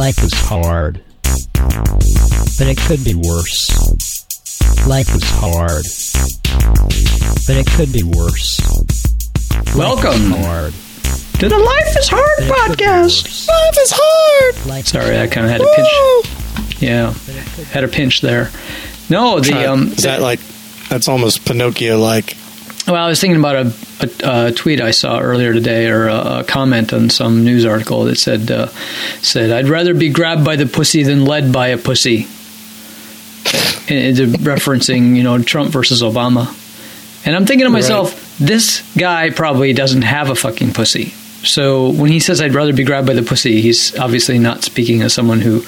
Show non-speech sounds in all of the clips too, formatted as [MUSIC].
Life is hard, but it could be worse. Life is hard, but it could be worse. Life Welcome hard. to the Life is Hard but it could be podcast. Life is hard. Life Sorry, I kind of had to pinch. Yeah, had a pinch there. No, the um, is that like that's almost Pinocchio like? Well, I was thinking about a, a, a tweet I saw earlier today, or a, a comment on some news article that said uh, said I'd rather be grabbed by the pussy than led by a pussy. And referencing you know Trump versus Obama, and I'm thinking to myself, this guy probably doesn't have a fucking pussy. So when he says I'd rather be grabbed by the pussy, he's obviously not speaking as someone who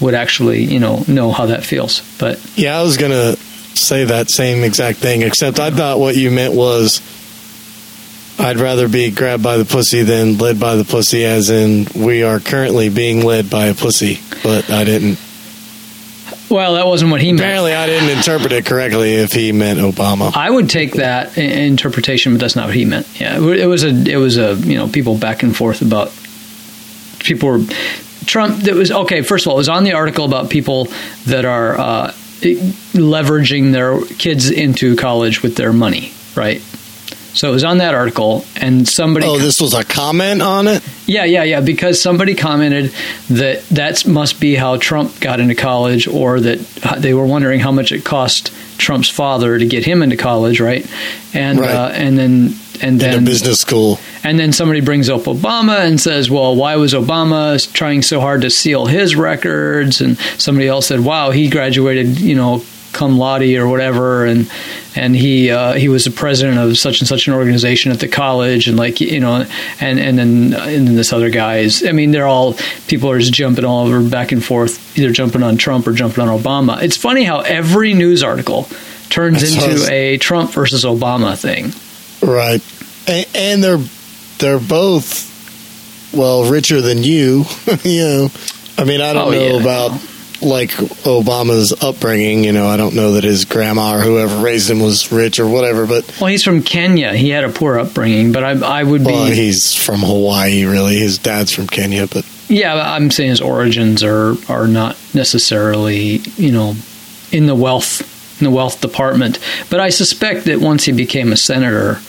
would actually you know know how that feels. But Yeah, I was gonna say that same exact thing, except I thought what you meant was I'd rather be grabbed by the pussy than led by the pussy, as in we are currently being led by a pussy. But I didn't. well, that wasn't what he meant. Apparently, I didn't interpret it correctly. If he meant Obama, I would take that interpretation, but that's not what he meant. Yeah, it was a it was a you know people back and forth about people were Trump. That was okay. First of all, it was on the article about people that are uh, leveraging their kids into college with their money, right? So it was on that article, and somebody oh, this was a comment on it. yeah, yeah, yeah. Because somebody commented that that must be how Trump got into college, or that uh, they were wondering how much it cost Trump's father to get him into college, right? And Right. Uh, and then and then business school, and then somebody brings up Obama and says, "Well, why was Obama trying so hard to seal his records?" And somebody else said, "Wow, he graduated, you know, cum laude or whatever, and and he uh, he was the president of such and such an organization at the college, and like you know, and and then and then this other guy is. I mean, they're all people are just jumping all over back and forth, either jumping on Trump or jumping on Obama. It's funny how every news article turns That's into a Trump versus Obama thing. right? And, and they're they're both well richer than you. [LAUGHS] you know, I mean, I don't Oh, know yeah. about like Obama's upbringing. You know, I don't know that his grandma or whoever raised him was rich or whatever. But Well, he's from Kenya. He had a poor upbringing, but I, I would be. well, he's from Hawaii. Really, his dad's from Kenya. But yeah, I'm saying his origins are are not necessarily you know in the wealth in the wealth department. But I suspect that once he became a senator,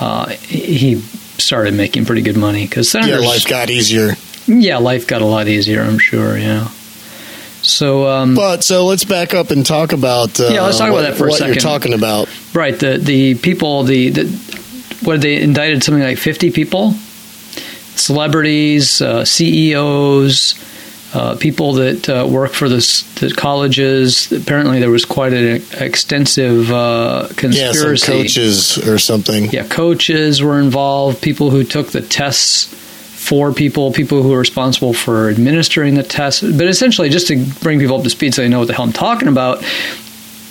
uh, he started making pretty good money because yeah, senators. life got easier. yeah, life got a lot easier. I'm sure. Yeah. So um, But so let's back up and talk about uh, Yeah, let's talk about what, that for a what you're second. talking about. Right. The the people the, the what they indicted something like fifty people, celebrities, uh, CEOs, uh, people that uh, work for the, the colleges. Apparently, there was quite an extensive uh, Yeah, some conspiracy. coaches or something. Yeah, coaches were involved. People who took the tests for people, people who are responsible for administering the test. But essentially, just to bring people up to speed so they know what the hell I'm talking about,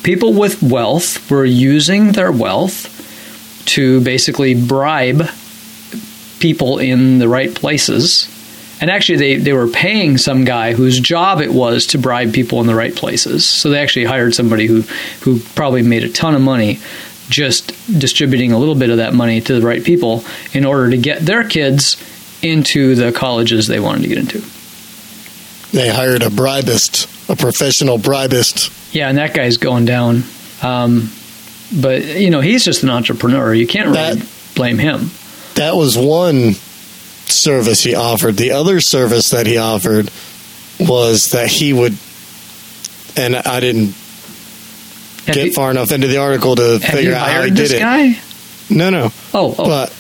people with wealth were using their wealth to basically bribe people in the right places. And actually, they, they were paying some guy whose job it was to bribe people in the right places. So they actually hired somebody who, who probably made a ton of money just distributing a little bit of that money to the right people in order to get their kids into the colleges they wanted to get into. They hired a bribist, a professional bribist. Yeah, and that guy's going down. Um, but, you know, he's just an entrepreneur. You can't really That- blame him. That was one service he offered. The other service that he offered was that he would, and I didn't Have get far enough into the article to figure out how he did this it. guy? No, no. Oh, oh. But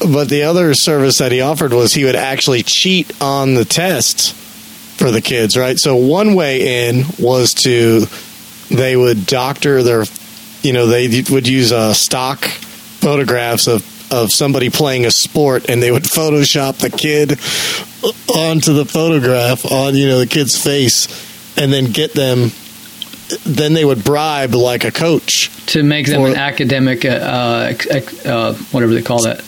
but the other service that he offered was he would actually cheat on the tests for the kids, right? So one way in was to they would doctor their, you know, they would use uh, stock photographs of of somebody playing a sport, and they would [LAUGHS] Photoshop the kid onto the photograph on you know the kid's face, and then get them. Then they would bribe like a coach to make them For- an academic, uh, uh, uh, whatever they call that.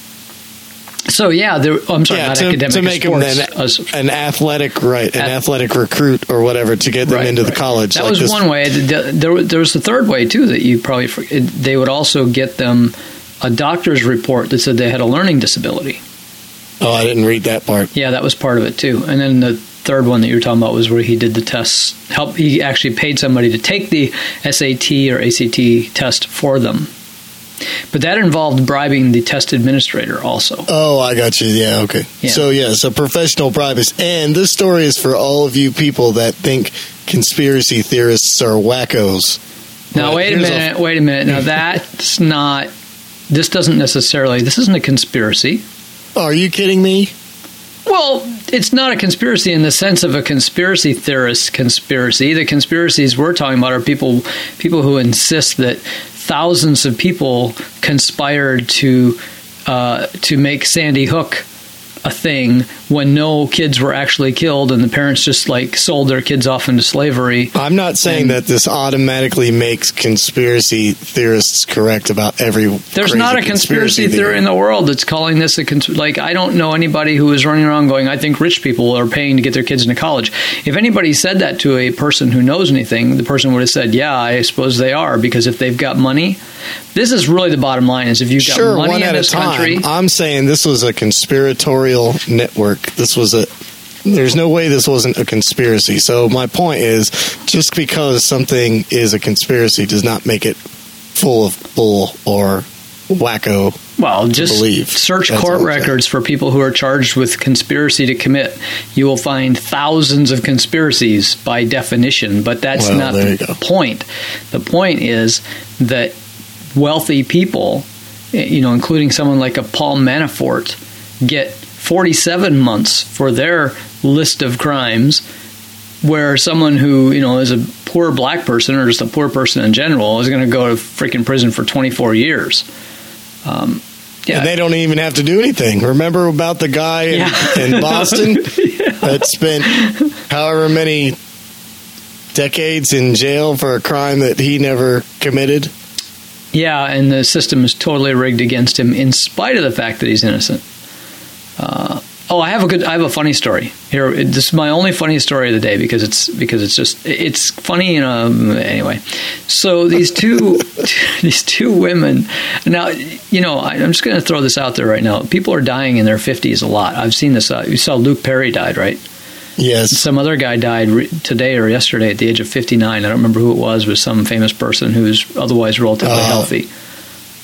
So yeah, there, oh, I'm sorry, Yeah, not to- academic to make them then- uh, an athletic right an Ath- athletic recruit or whatever to get them Right, into the college That like was this- one way. The- the- There, was- there was the third way too that you probably they would also get them a doctor's report that said they had a learning disability. oh i didn't read that part Yeah, that was part of it too. And then the third one that you were talking about was where he did the tests. Help he actually paid somebody to take the SAT or ACT test for them. But that involved bribing the test administrator also. Oh, I got you. Yeah, okay. Yeah. So, yeah, so professional bribist. And this story is for all of you people that think conspiracy theorists are wackos. Now But wait a minute, wait a minute. Now [LAUGHS] that's not. This doesn't necessarily. This isn't a conspiracy. Are you kidding me? Well, it's not a conspiracy in the sense of a conspiracy theorist conspiracy. The conspiracies we're talking about are people people who insist that thousands of people conspired to uh, to make Sandy Hook a thing when no kids were actually killed and the parents just like sold their kids off into slavery. I'm not saying And- that this automatically makes conspiracy theorists correct about every. There's not a conspiracy theory in the world that's calling this a cons- like I don't know anybody who is running around going I think rich people are paying to get their kids into college. If anybody said that to a person who knows anything, the person would have said, "Yeah, I suppose they are because if they've got money, this is really the bottom line is if you've got Sure, money one in at a time. country, I'm saying this was a conspiratorial network. This was a. There's no way this wasn't a conspiracy. So my point is, just because something is a conspiracy does not make it full of bull or wacko. well, just believe. search That's court records for people who are charged with conspiracy to commit. You will find thousands of conspiracies by definition, but that's Well, not the point. The point is that wealthy people, you know, including someone like a Paul Manafort, get 47 months for their list of crimes, where someone who, you know, is a poor black person or just a poor person in general is going to go to freaking prison for 24 years. Um, yeah. And they don't even have to do anything. Remember about the guy in, Yeah. [LAUGHS] in Boston [LAUGHS] that spent however many decades in jail for a crime that he never committed? Yeah, and the system is totally rigged against him, in spite of the fact that he's innocent. Uh, oh, I have a good, I have a funny story here. This is my only funny story of the day because it's because it's just it's funny. Um, anyway, so these two [LAUGHS] these two women. Now, you know, I, I'm just going to throw this out there right now. People are dying in their 50s a lot. I've seen this. Uh, you saw Luke Perry died, right? Yes. some other guy died re- today or yesterday at the age of 59. I don't remember who it was. Was some famous person who's otherwise relatively Uh, healthy.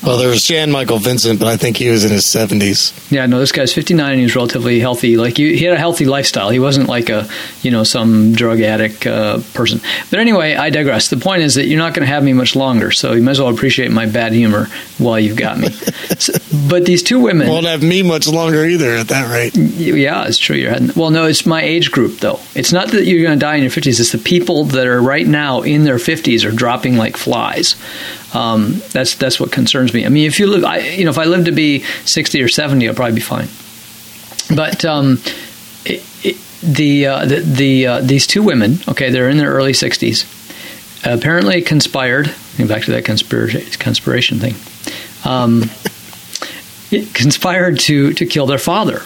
Well, there was Jan Michael Vincent, but I think he was in his 70s. Yeah, no, this guy's 59 and he's relatively healthy. Like he, he had a healthy lifestyle. He wasn't like a, you know, some drug addict uh, person. But anyway, I digress. The point is that you're not going to have me much longer, so you might as well appreciate my bad humor while you've got me. So- [LAUGHS] but these two women, Won't have me much longer either at that rate. Yeah, it's true. You're heading. Well, no, it's my age group though. It's not that you're going to die in your 50s. It's the people that are right now in their 50s are dropping like flies. Um, that's that's what concerns me. I mean, if you live, I, you know, if I live to be 60 or 70, I'll probably be fine. But um, it, it, the uh, the, the uh, these two women, okay, they're in their early 60s. Apparently conspired. Back to that conspiracy conspiration thing. Um, [LAUGHS] conspired to to kill their father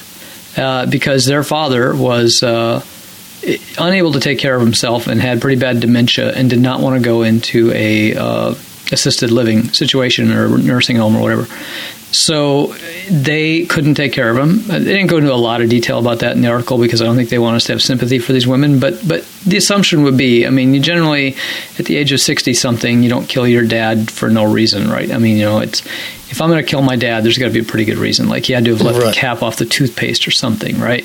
uh, because their father was uh, unable to take care of himself and had pretty bad dementia and did not want to go into a uh, assisted living situation or nursing home or whatever. So they couldn't take care of him. They didn't go into a lot of detail about that in the article because I don't think they want us to have sympathy for these women. But but the assumption would be, I mean, you generally at the age of sixty something, you don't kill your dad for no reason, right? I mean, you know, it's if I'm going to kill my dad, there's got to be a pretty good reason. Like he had to have left Right. the cap off the toothpaste or something, right?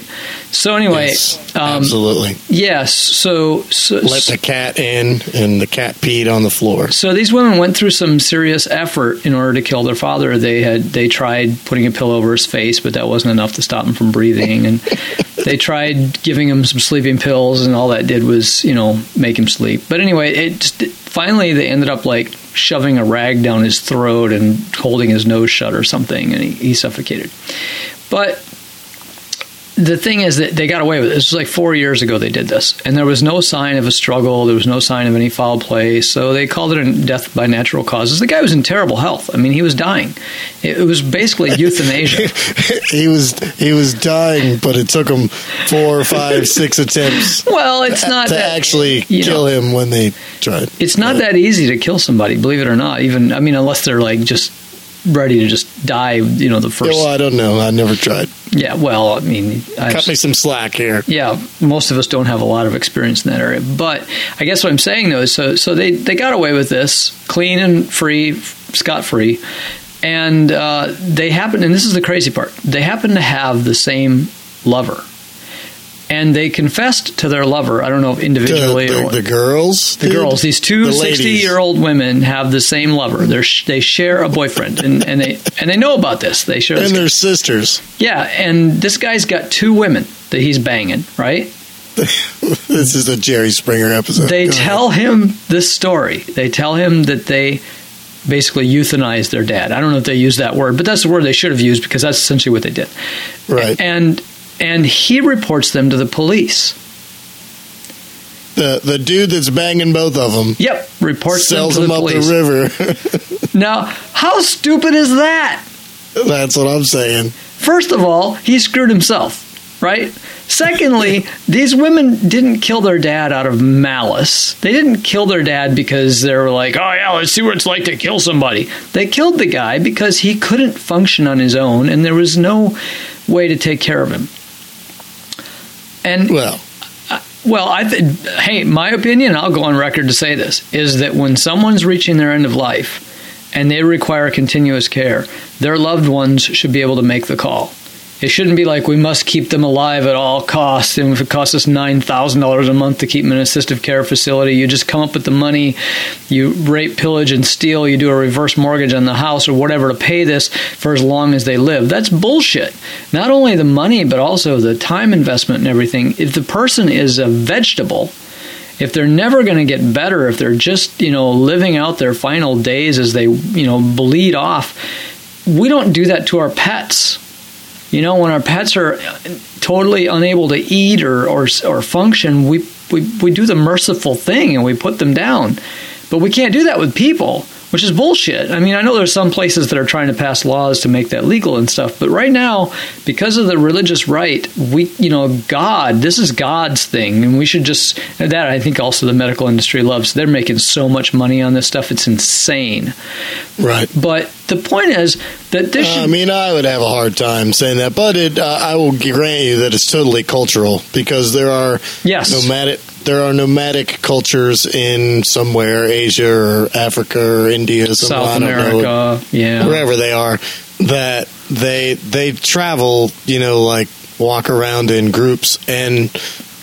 So anyway, Yes, um, absolutely. yes. So so, Let the cat in, and the cat peed on the floor. so these women went through some serious effort in order to kill their father. They had they tried putting a pillow over his face, but that wasn't enough to stop him from breathing. And [LAUGHS] they tried giving him some sleeping pills, and all that did was you know make him sleep. But anyway, it just, finally they ended up like shoving a rag down his throat and holding his nose shut or something, and he, he suffocated. But the thing is that they got away with it. This was like four years ago they did this, and there was no sign of a struggle. There was no sign of any foul play, so they called it a death by natural causes. The guy was in terrible health. I mean, he was dying. It, was basically [LAUGHS] euthanasia. [LAUGHS] he was he was dying, but it took him four, five, [LAUGHS] six attempts Well, it's not to that actually kill know, him when they tried. It's not that easy to kill somebody, believe it or not. Even I mean, unless they're like just ready to just die. You know, the first. well, I don't know. I never tried. Yeah, well, I mean, I've, Cut me some slack here. yeah, most of us don't have a lot of experience in that area. But I guess what I'm saying though is, so so they they got away with this, clean and free, scot free, and uh, they happen. And this is the crazy part. They happen to have the same lover, and they confessed to their lover. I don't know if individually or the, what. the girls, The dude? girls, these two The ladies. 60 year old women have the same lover. They're, they share a boyfriend, and, and they and they know about this. They share. and This, their sisters. yeah, and this guy's got two women that he's banging. Right? [LAUGHS] This is a Jerry Springer episode. They Go ahead. tell him this story. They tell him that they basically euthanized their dad. I don't know if they used that word, but that's the word they should have used because that's essentially what they did. right. And and he reports them to the police. the the dude that's banging both of them Yep, reports sells them to them the up the river. [LAUGHS] Now, how stupid is that? That's what I'm saying. First of all, he screwed himself, right? Secondly, [LAUGHS] these women didn't kill their dad out of malice. They didn't kill their dad because they were like, oh, yeah, let's see what it's like to kill somebody. They killed the guy because he couldn't function on his own and there was no way to take care of him. And Well, well, I th- hey, my opinion, I'll go on record to say this, is that when someone's reaching their end of life and they require continuous care, their loved ones should be able to make the call. It shouldn't be like we must keep them alive at all costs, and if it costs us nine thousand dollars a month to keep them in an assistive care facility, you just come up with the money, you rape, pillage, and steal, you do a reverse mortgage on the house or whatever to pay this for as long as they live. That's bullshit. Not only the money, but also the time investment and everything. If the person is a vegetable, if they're never going to get better, if they're just, you know, living out their final days as they, you know, bleed off, we don't do that to our pets. You know, when our pets are totally unable to eat or, or, or function, we, we, we do the merciful thing and we put them down. But we can't do that with people, which is bullshit. I mean, I know there's some places that are trying to pass laws to make that legal and stuff, but right now, because of the religious right, we, you know, God, this is God's thing, and we should just that I think also the medical industry loves. They're making so much money on this stuff; it's insane. right. But the point is that this should I mean, I would have a hard time saying that, but it, uh, I will grant you that it's totally cultural because there are Yes. nomadic there are nomadic cultures in somewhere Asia or Africa or India, somewhere, I South don't know, America, yeah, wherever they are, that they they travel, you know, like walk around in groups, and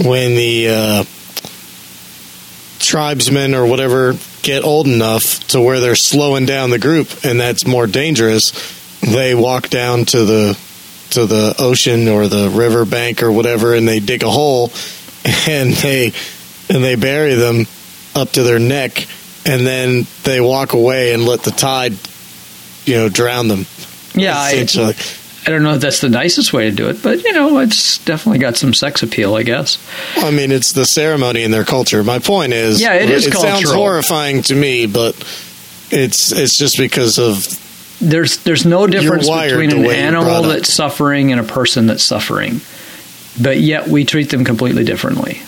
when the uh, tribesmen or whatever get old enough to where they're slowing down the group, and that's more dangerous, they walk down to the to the ocean or the river bank or whatever, and they dig a hole, [LAUGHS] and they and they bury them up to their neck, and then they walk away and let the tide, you know, drown them. yeah. I. I don't know if that's the nicest way to do it, but you know, it's definitely got some sex appeal, I guess. I mean, it's the ceremony in their culture. My point is, Yeah, it is It sounds horrifying to me, but it's it's just because of There's there's no difference between an animal that's suffering and a person that's suffering, but yet we treat them completely differently.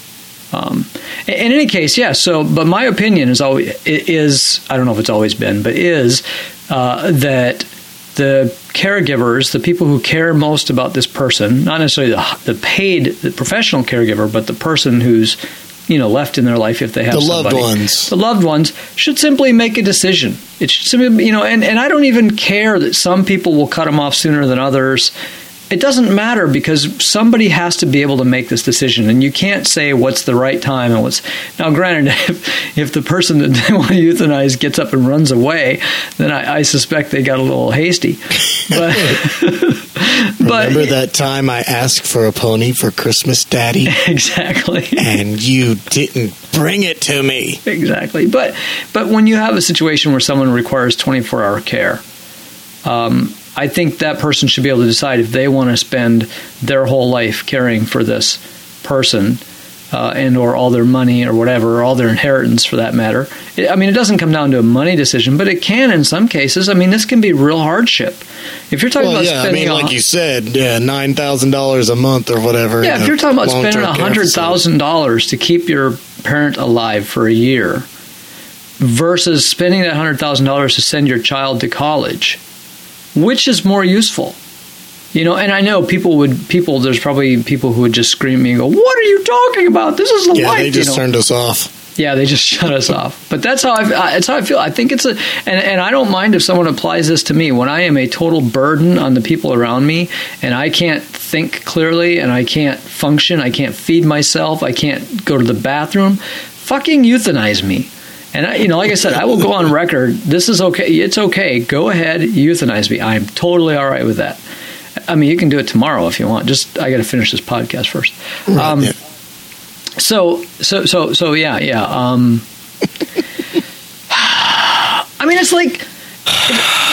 Um, in any case, yeah. So, but my opinion is always is I don't know if it's always been, but is uh, that the caregivers, the people who care most about this person, not necessarily the, the paid, the professional caregiver, but the person who's you know left in their life if they have the loved somebody ones. the loved ones should simply make a decision. It should simply, you know, and, and I don't even care that some people will cut them off sooner than others. It doesn't matter because somebody has to be able to make this decision, and you can't say what's the right time and what's. Now, granted, [LAUGHS] if, if the person that [LAUGHS] they want to euthanize gets up and runs away, then I, I suspect they got a little hasty. [LAUGHS] But, but Remember that time I asked for a pony for Christmas, Daddy, exactly. and you didn't bring it to me? exactly. But but when you have a situation where someone requires 24 hour care, um, I think that person should be able to decide if they want to spend their whole life caring for this person. Uh, and or all their money or whatever, or all their inheritance for that matter. It, I mean, it doesn't come down to a money decision, but it can in some cases. I mean, this can be real hardship. If you're talking Well, about yeah, I spending mean, a, like you said, yeah, nine thousand dollars a month or whatever. yeah, if you're talking about spending hundred thousand dollars to keep your parent alive for a year, versus spending that hundred thousand dollars to send your child to college, which is more useful? You know, and I know people would people. There's probably people who would just scream at me and go, "What are you talking about? This is the Yeah, light." they just you know? turned us off. Yeah, they just [LAUGHS] shut us off. But that's how I. That's how I feel. I think it's a, and and I don't mind if someone applies this to me when I am a total burden on the people around me, and I can't think clearly, and I can't function, I can't feed myself, I can't go to the bathroom. Fucking euthanize me. And I, you know, like I said, I will go on record. This is okay. It's okay. Go ahead, euthanize me. I'm totally all right with that. I mean, you can do it tomorrow if you want. Just I got to finish this podcast first. Um, yeah. so so so so yeah yeah. Um, [SIGHS] I mean, it's like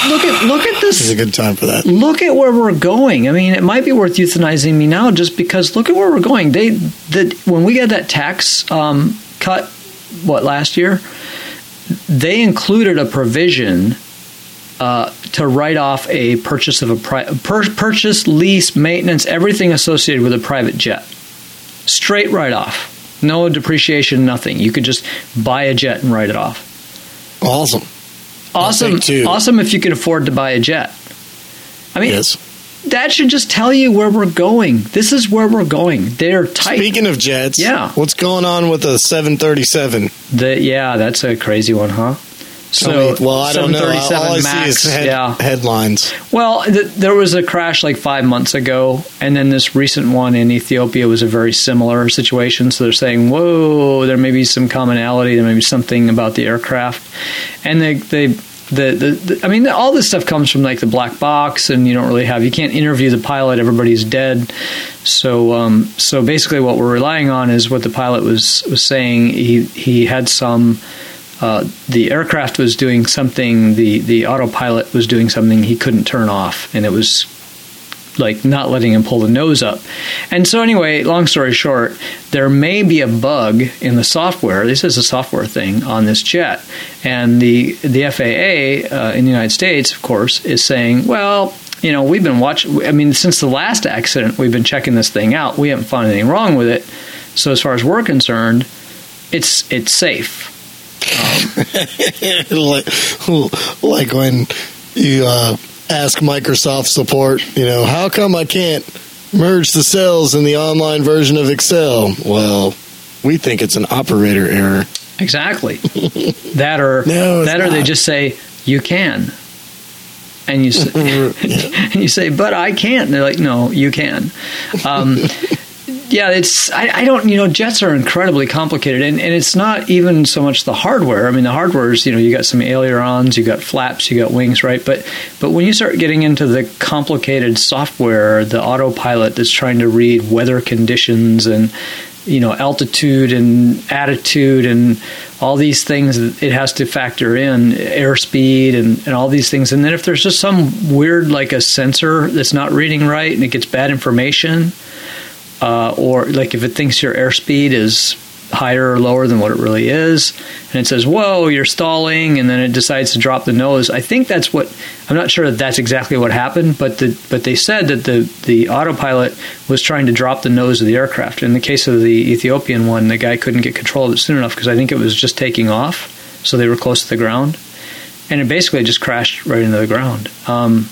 look at look at This This is a good time for that. Look at where we're going. I mean, it might be worth euthanizing me now just because look at where we're going. They the when we got that tax um, cut what last year, they included a provision uh, to write off a purchase of a pri- pur- purchase, lease, maintenance, everything associated with a private jet. Straight write off. No depreciation, nothing. You could just buy a jet and write it off. Awesome. Awesome. Awesome if you can afford to buy a jet. I mean, Yes. That should just tell you where we're going. This is where we're going. They're tight. Speaking of jets, Yeah. what's going on with the 737? The, yeah, that's a crazy one, huh? Tell me- well, I don't know. All 737 I Max, see is head, yeah. headlines. Well, th- there was a crash like five months ago, and then this recent one in Ethiopia was a very similar situation. So they're saying, "Whoa, there may be some commonality. There may be something about the aircraft," and they they. The, the, the I mean all this stuff comes from like the black box and you don't really have you can't interview the pilot everybody's dead. So um, so basically what we're relying on is what the pilot was was saying. He he had some uh, the aircraft was doing something the the autopilot was doing something he couldn't turn off and it was like not letting him pull the nose up. And so anyway long story short there may be a bug in the software. This is a software thing on this jet and the the FAA uh, in the United States of course is saying well you know we've been watching I mean since the last accident we've been checking this thing out. We haven't found anything wrong with it. So as far as we're concerned it's it's safe. [LAUGHS] Like, like when you uh, ask Microsoft support, you know, how come I can't merge the cells in the online version of Excel? Well, we think it's an operator error. Exactly. [LAUGHS] that or No, that or they just say you can, and you say, [LAUGHS] [LAUGHS] and you say, but I can't. And they're like, no, you can. Um, yeah, it's I, I don't you know jets are incredibly complicated, and, and it's not even so much the hardware. I mean, the hardware is you know you got some ailerons, you got flaps, you got wings, right? But but when you start getting into the complicated software, the autopilot that's trying to read weather conditions and you know altitude and attitude and all these things it has to factor in airspeed and, and all these things and then if there's just some weird like a sensor that's not reading right and it gets bad information uh, or like if it thinks your airspeed is higher or lower than what it really is and it says whoa you're stalling and then it decides to drop the nose i think that's what i'm not sure that that's exactly what happened but the but they said that the the autopilot was trying to drop the nose of the aircraft. In the case of the ethiopian one the guy couldn't get control of it soon enough because i think it was just taking off so they were close to the ground and it basically just crashed right into the ground. Um,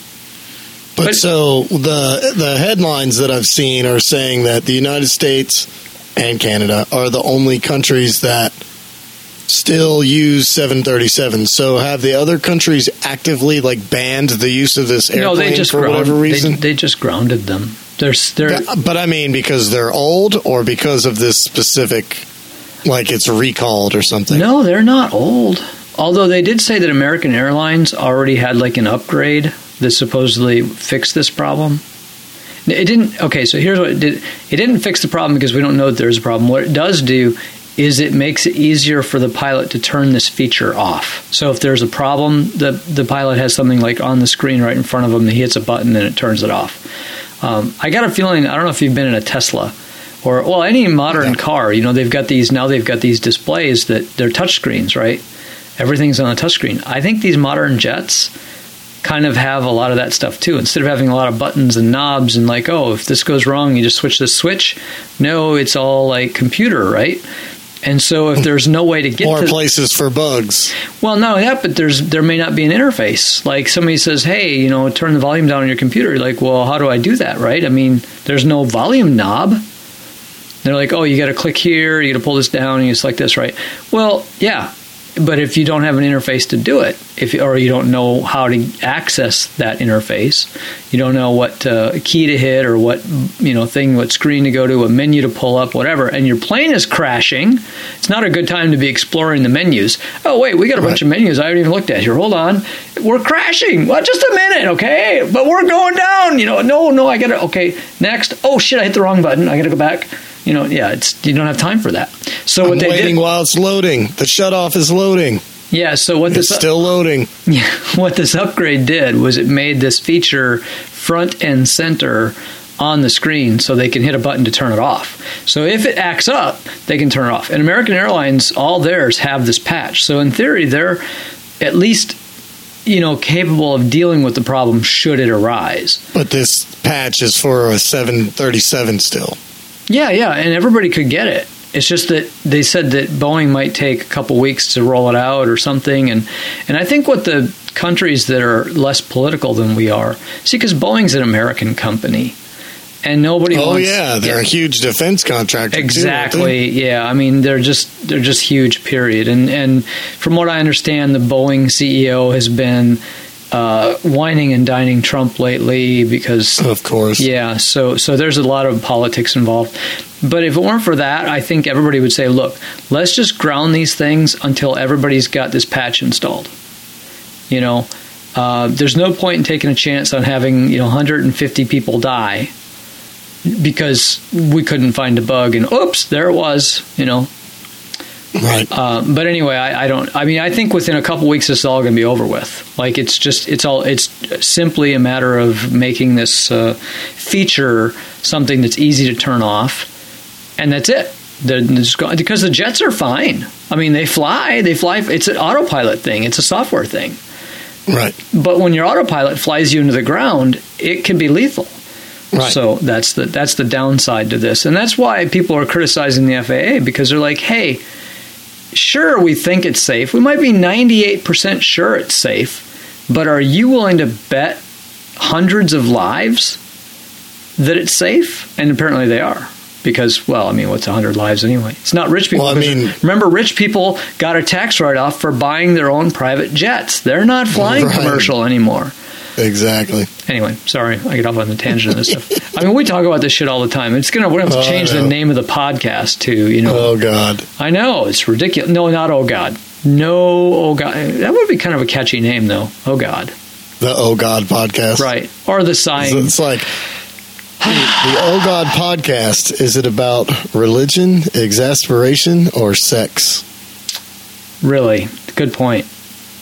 But, But- so the the headlines that I've seen are saying that the United States and Canada are the only countries that still use 737. So have the other countries actively like banned the use of this airplane no they just for ground, whatever reason? they, they just grounded them there's there But, but I mean, because they're old, or because of this specific, like it's recalled or something. No, they're not old. Although they did say that American Airlines already had like an upgrade that supposedly fixed this problem. It didn't. Okay, so here's what it did. It didn't fix the problem because we don't know that there's a problem. What it does do is it makes it easier for the pilot to turn this feature off. So if there's a problem, the the pilot has something like on the screen right in front of him. He hits a button and it turns it off. Um, I got a feeling. I don't know if you've been in a Tesla or well any modern Yeah. car. You know they've got these now. They've got these displays that they're touch screens, right? Everything's on a touch screen. I think these modern jets kind of have a lot of that stuff too. Instead of having a lot of buttons and knobs and like, oh, if this goes wrong, you just switch this switch. No, it's all like computer, right? And so if there's no way to get More to places for bugs. well, not only that, but there's there may not be an interface. Like somebody says, "Hey, you know, turn the volume down on your computer." You're like, well, how do I do that? Right? I mean, there's no volume knob. They're like, "Oh, you got to click here. You got to pull this down, and you select this." Right? Well, yeah, but if you don't have an interface to do it, if or you don't know how to access that interface, you don't know what uh, key to hit or what you know thing, what screen to go to, what menu to pull up, whatever, and your plane is crashing. It's not a good time to be exploring the menus. Oh wait, we got a bunch of menus I haven't even looked at here. Hold on, we're crashing. Well, just a minute, okay? But we're going down. You know, no, no, I got to. Okay, next. Oh shit, I hit the wrong button. I got to go back. You know, yeah, it's you don't have time for that. So I'm they waiting did, while it's loading. The shut off is loading. yeah. So what It's this still loading. [LAUGHS] Yeah, what this upgrade did was it made this feature front and center on the screen so they can hit a button to turn it off. So if it acts up, they can turn it off. And American Airlines, all theirs have this patch. So in theory, they're at least you know capable of dealing with the problem should it arise. But this patch is for a 737 still. Yeah, yeah, and everybody could get it. It's just that they said that Boeing might take a couple weeks to roll it out or something, and and I think what the countries that are less political than we are, see, because Boeing's an American company, and nobody. Oh wants, yeah, they're a huge defense contractor. too? Exactly. yeah. I mean, they're just they're just huge. Period. And and from what I understand, the Boeing CEO has been uh, wining and dining Trump lately because Of course. yeah, so so there's a lot of politics involved. But if it weren't for that, I think everybody would say, look, let's just ground these things until everybody's got this patch installed. You know, uh, there's no point in taking a chance on having you know 150 people die because we couldn't find a bug and oops, there it was. You know, Right. uh, but anyway, I, I don't. I mean, I think within a couple weeks, this is all going to be over with. Like, it's just, it's all, it's simply a matter of making this uh, feature something that's easy to turn off, and that's it. They're go- because the jets are fine. I mean, they fly. They fly. It's an autopilot thing. It's a software thing. right. But when your autopilot flies you into the ground, it can be lethal. Right. So that's the that's the downside to this, and that's why people are criticizing the FAA because they're like, "Hey, sure, we think it's safe. We might be ninety eight percent sure it's safe, but are you willing to bet hundreds of lives that it's safe?" And apparently they are. Because, well, I mean, what's 100 lives anyway? It's not rich people. Well, I mean- remember, rich people got a tax write off for buying their own private jets. They're not flying Right. commercial anymore. Exactly. Anyway, sorry, I get off on the tangent of this stuff. I mean, we talk about this shit all the time. It's gonna we're gonna have Oh, to I change the name of the podcast to you know. Oh God. I know it's ridiculous. No, not oh god. No, oh god. That would be kind of a catchy name though. Oh god. The Oh God podcast. Right. Or the sighing. it's like the, the Oh God podcast. Is it about religion, exasperation, or sex? Really, good point.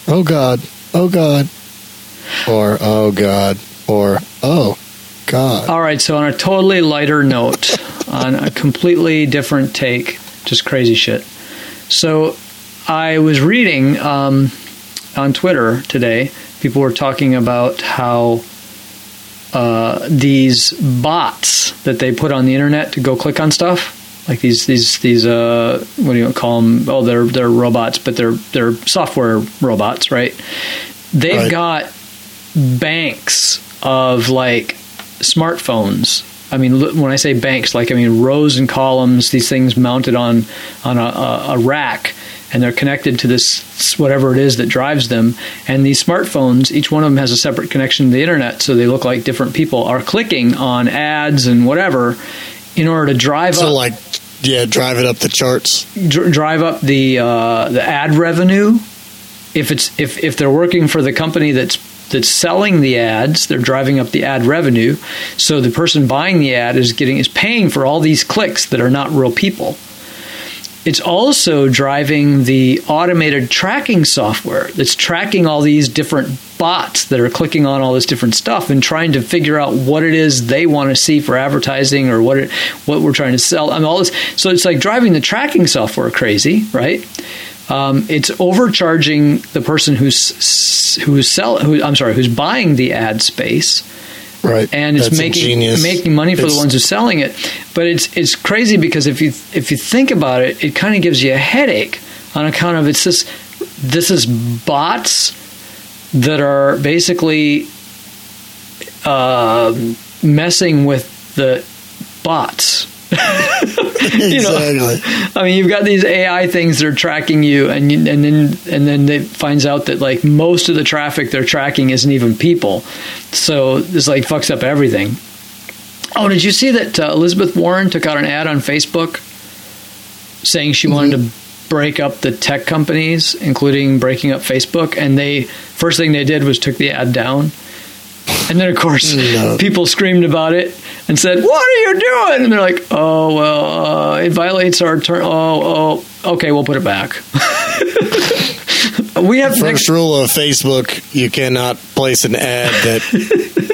Oh God. Oh God. Or oh God. Or oh God. All right. So on a totally lighter note, on a completely different take, just crazy shit. So I was reading um, on Twitter today. People were talking about how uh, these bots that they put on the internet to go click on stuff, like these these these uh, what do you call them? Oh, they're they're robots, but they're they're software robots, right? They've Right. got banks of like smartphones. I mean, when I say banks, like I mean rows and columns. These things mounted on on a, a, rack, and they're connected to this whatever it is that drives them. And these smartphones, each one of them has a separate connection to the internet, so they look like different people are clicking on ads and whatever in order to drive So up like, yeah, drive it up the charts. dr- drive up the uh, the ad revenue. If it's if if they're working for the company that's that's selling the ads, they're driving up the ad revenue. So the person buying the ad is getting is paying for all these clicks that are not real people. It's also driving the automated tracking software that's tracking all these different bots that are clicking on all this different stuff and trying to figure out what it is they want to see for advertising or what it, what we're trying to sell. I mean, all this. So it's like driving the tracking software crazy, right? Um, it's overcharging the person who's who's sell who I'm sorry who's buying the ad space Right. and it's That's making ingenious. making money for It's- the ones who are selling it. But it's it's crazy because if you if you think about it, it kind of gives you a headache on account of it's this this is bots that are basically uh, messing with the bots. [LAUGHS] [LAUGHS] you know, exactly. I mean, you've got these AI things that are tracking you, and you, and then and then it finds out that like most of the traffic they're tracking isn't even people, so this like fucks up everything. Oh, did you see that uh, Elizabeth Warren took out an ad on Facebook saying she wanted to break up the tech companies, including breaking up Facebook? And they first thing they did was took the ad down. And then, of course, No. people screamed about it and said, "What are you doing?" And they're like, "Oh well, uh, it violates our term. Oh, oh, okay, we'll put it back." [LAUGHS] we have First rule of Facebook: you cannot place an ad that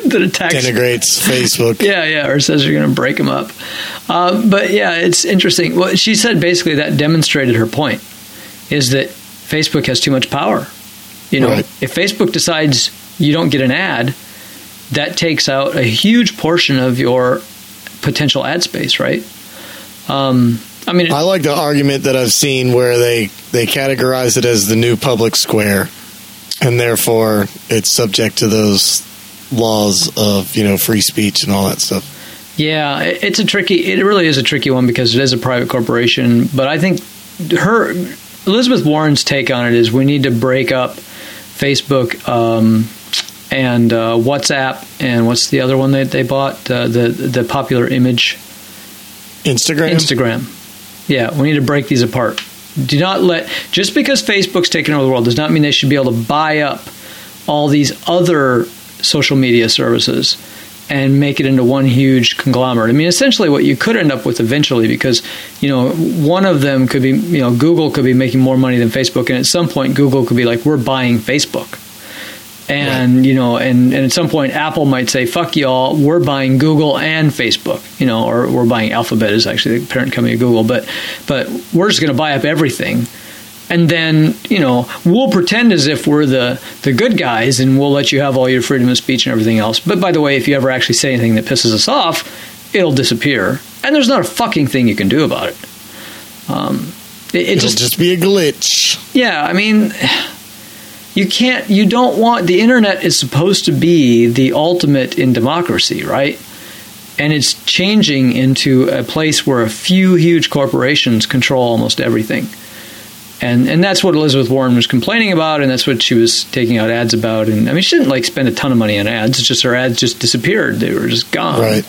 [LAUGHS] that attacks integrates [LAUGHS] Facebook. Yeah, yeah, or says you're going to break them up. Uh, but yeah, it's interesting. Well, she said basically that demonstrated her point is that Facebook has too much power. You know, Right. if Facebook decides you don't get an ad, that takes out a huge portion of your potential ad space, right? Um, I mean, I like the argument that I've seen where they they categorize it as the new public square, and therefore it's subject to those laws of you know free speech and all that stuff. Yeah, it- it's a tricky. It really is a tricky one because it is a private corporation. But I think her Elizabeth Warren's take on it is we need to break up Facebook um, and uh, WhatsApp and what's the other one that they bought uh, the the popular image Instagram. Instagram. Yeah, we need to break these apart. Do not let just because Facebook's taken over the world does not mean they should be able to buy up all these other social media services and make it into one huge conglomerate. I mean, essentially, what you could end up with eventually, because you know, one of them could be, you know, Google could be making more money than Facebook, and at some point, Google could be like, "We're buying Facebook." And you know, and, and at some point, Apple might say, "Fuck y'all, we're buying Google and Facebook," you know, or we're buying Alphabet is actually the parent company of Google, but but we're just going to buy up everything, and then you know we'll pretend as if we're the the good guys, and we'll let you have all your freedom of speech and everything else. But by the way, if you ever actually say anything that pisses us off, it'll disappear, and there's not a fucking thing you can do about it. Um, it, it It'll just just be a glitch. yeah, I mean, you can't, you don't want, the internet is supposed to be the ultimate in democracy, right? And it's changing into a place where a few huge corporations control almost everything. And, and that's what Elizabeth Warren was complaining about, and that's what she was taking out ads about. And I mean, she didn't like spend a ton of money on ads. It's just her ads just disappeared; they were just gone. Right.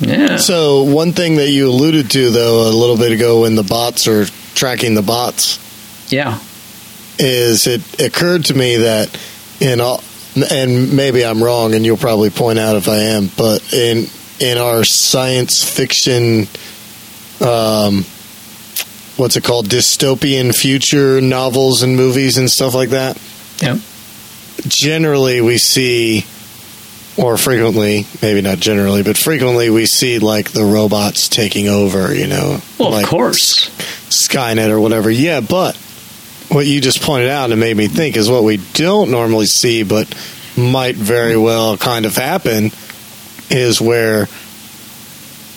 Yeah. So one thing that you alluded to though a little bit ago when the bots are tracking the bots yeah. Is it occurred to me that in all and maybe I'm wrong and you'll probably point out if I am but in in our science fiction um what's it called dystopian future novels and movies and stuff like that Yeah. generally we see or frequently maybe not generally but frequently we see like the robots taking over you know Well, like of course. Skynet or whatever. Yeah, but what you just pointed out and made me think is what we don't normally see, but might very well kind of happen is where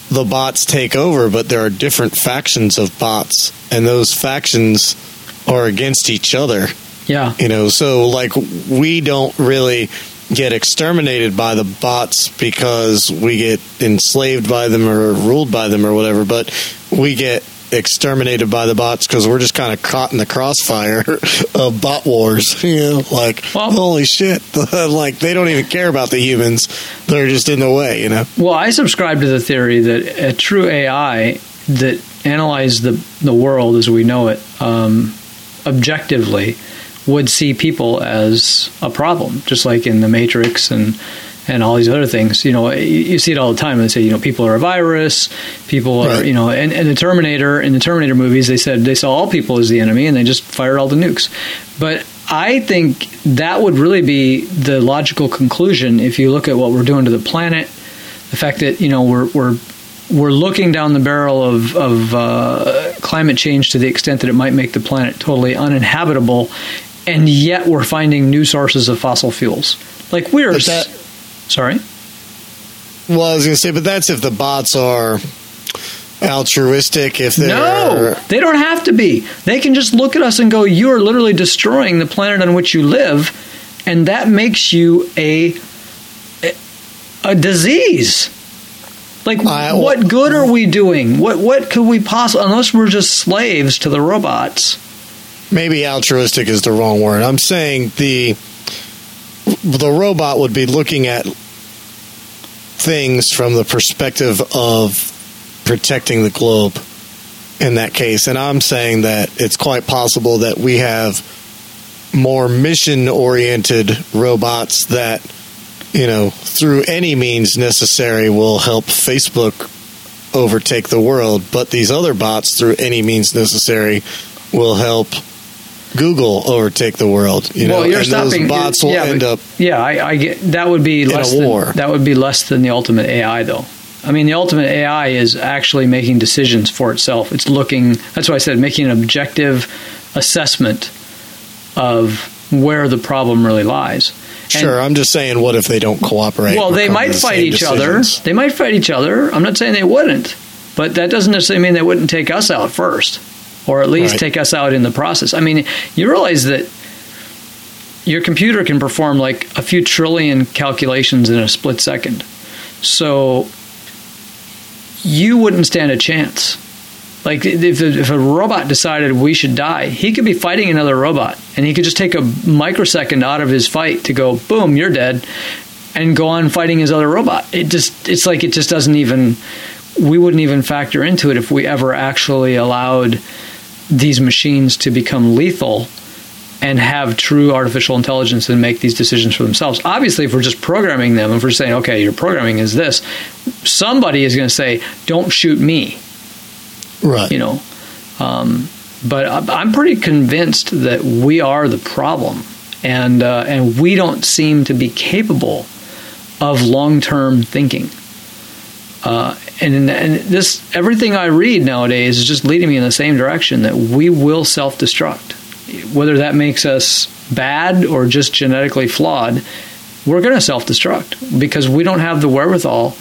the bots take over, but there are different factions of bots, and those factions are against each other. Yeah. You know, so like we don't really get exterminated by the bots because we get enslaved by them or ruled by them or whatever, but we get exterminated by the bots because we're just kind of caught in the crossfire [LAUGHS] of bot wars. [LAUGHS] You know, like Well- holy shit, [LAUGHS] like they don't even care about the humans; they're just in the way. You know, Well, I subscribe to the theory that a true AI that analyzes the the world as we know it um, objectively would see people as a problem, just like in the Matrix and and all these other things. You know, you, see it all the time. They say, you know, people are a virus. People are, Right. you know, and, and the Terminator in the Terminator movies, they said they saw all people as the enemy, and they just fired all the nukes. But I think that would really be the logical conclusion if you look at what we're doing to the planet, the fact that you know we're we're we're looking down the barrel of of uh, climate change to the extent that it might make the planet totally uninhabitable, and yet we're finding new sources of fossil fuels. Like we're that- sorry. Well, I was going to say, but that's if the bots are altruistic. If they're No, they don't have to be. They can just look at us and go, "You are literally destroying the planet on which you live," and that makes you a a disease. Like, I- what good are we doing? What what could we possibly, unless we're just slaves to the robots? maybe altruistic is the wrong word. I'm saying the the robot would be looking at things from the perspective of protecting the globe in that case. And I'm saying that it's quite possible that we have more mission oriented robots that, you know, through any means necessary will help Facebook overtake the world. But these other bots, through any means necessary, will help Google overtake the world. You know, well, you're and stopping. those bots will yeah, end but- up. Yeah, I, I get that would be less war. Than, that would be less than the ultimate AI, though. I mean, the ultimate AI is actually making decisions for itself. It's looking. That's why I said making an objective assessment of where the problem really lies. And- Sure, I'm just saying, what if they don't cooperate? well, they might the fight each other. They might fight each other. I'm not saying they wouldn't, but that doesn't necessarily mean they wouldn't take us out first, or at least Right. take us out in the process. I mean, you realize that your computer can perform like a few trillion calculations in a split second. So you wouldn't stand a chance. Like if, if a robot decided we should die, he could be fighting another robot, and he could just take a microsecond out of his fight to go, boom, you're dead, and go on fighting his other robot. It just it's like it just doesn't even we wouldn't even factor into it if we ever actually allowed these machines to become lethal and have true artificial intelligence and make these decisions for themselves. Obviously, if we're just programming them, if we're saying, okay, your programming is this, somebody is going to say, don't shoot me, Right. you know. Um, but I'm I'm pretty convinced that we are the problem, and uh, and we don't seem to be capable of long term thinking. Uh, and and this everything I read nowadays is just leading me in the same direction that we will self destruct, whether that makes us bad or just genetically flawed. We're going to self destruct because we don't have the wherewithal.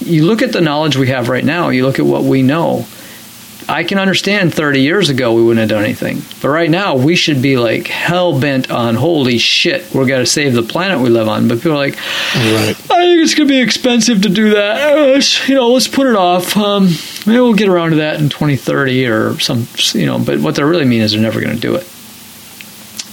You look at the knowledge we have right now. You look at what we know. I can understand 30 years ago we wouldn't have done anything. But right now we should be like hell bent on holy shit, we're going to save the planet we live on. But people are like, Right. I think it's going to be expensive to do that. Uh, let's- you know, let's put it off. Um, maybe we'll get around to that in 2030 or some, you know, but what they really mean is they're never going to do it.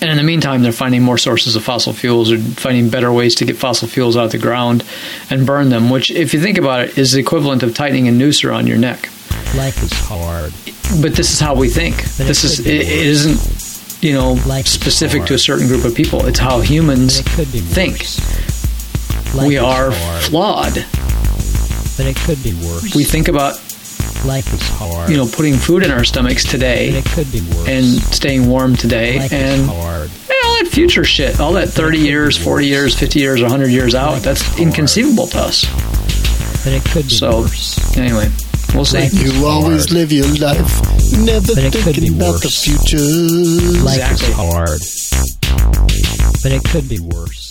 And in the meantime, they're finding more sources of fossil fuels or finding better ways to get fossil fuels out of the ground and burn them, which, if you think about it, is the equivalent of tightening a noose around your neck Life is hard. but this is how we think. But This it is it, it isn't you know Life specific to a certain group of people. It's how humans it could be think. We are hard, flawed. but it could be worse. We think about life is hard. you know putting food in our stomachs today it could be worse. and staying warm today life and all that future shit, all that 30 years, 40 years, 50 years, 100 years out, Life that's inconceivable to us. But it could be So- worse. Anyway, we'll see. Life is You always hard. live your life, never But it could thinking be about the worse. future. Life Exactly. is hard. But it could be worse.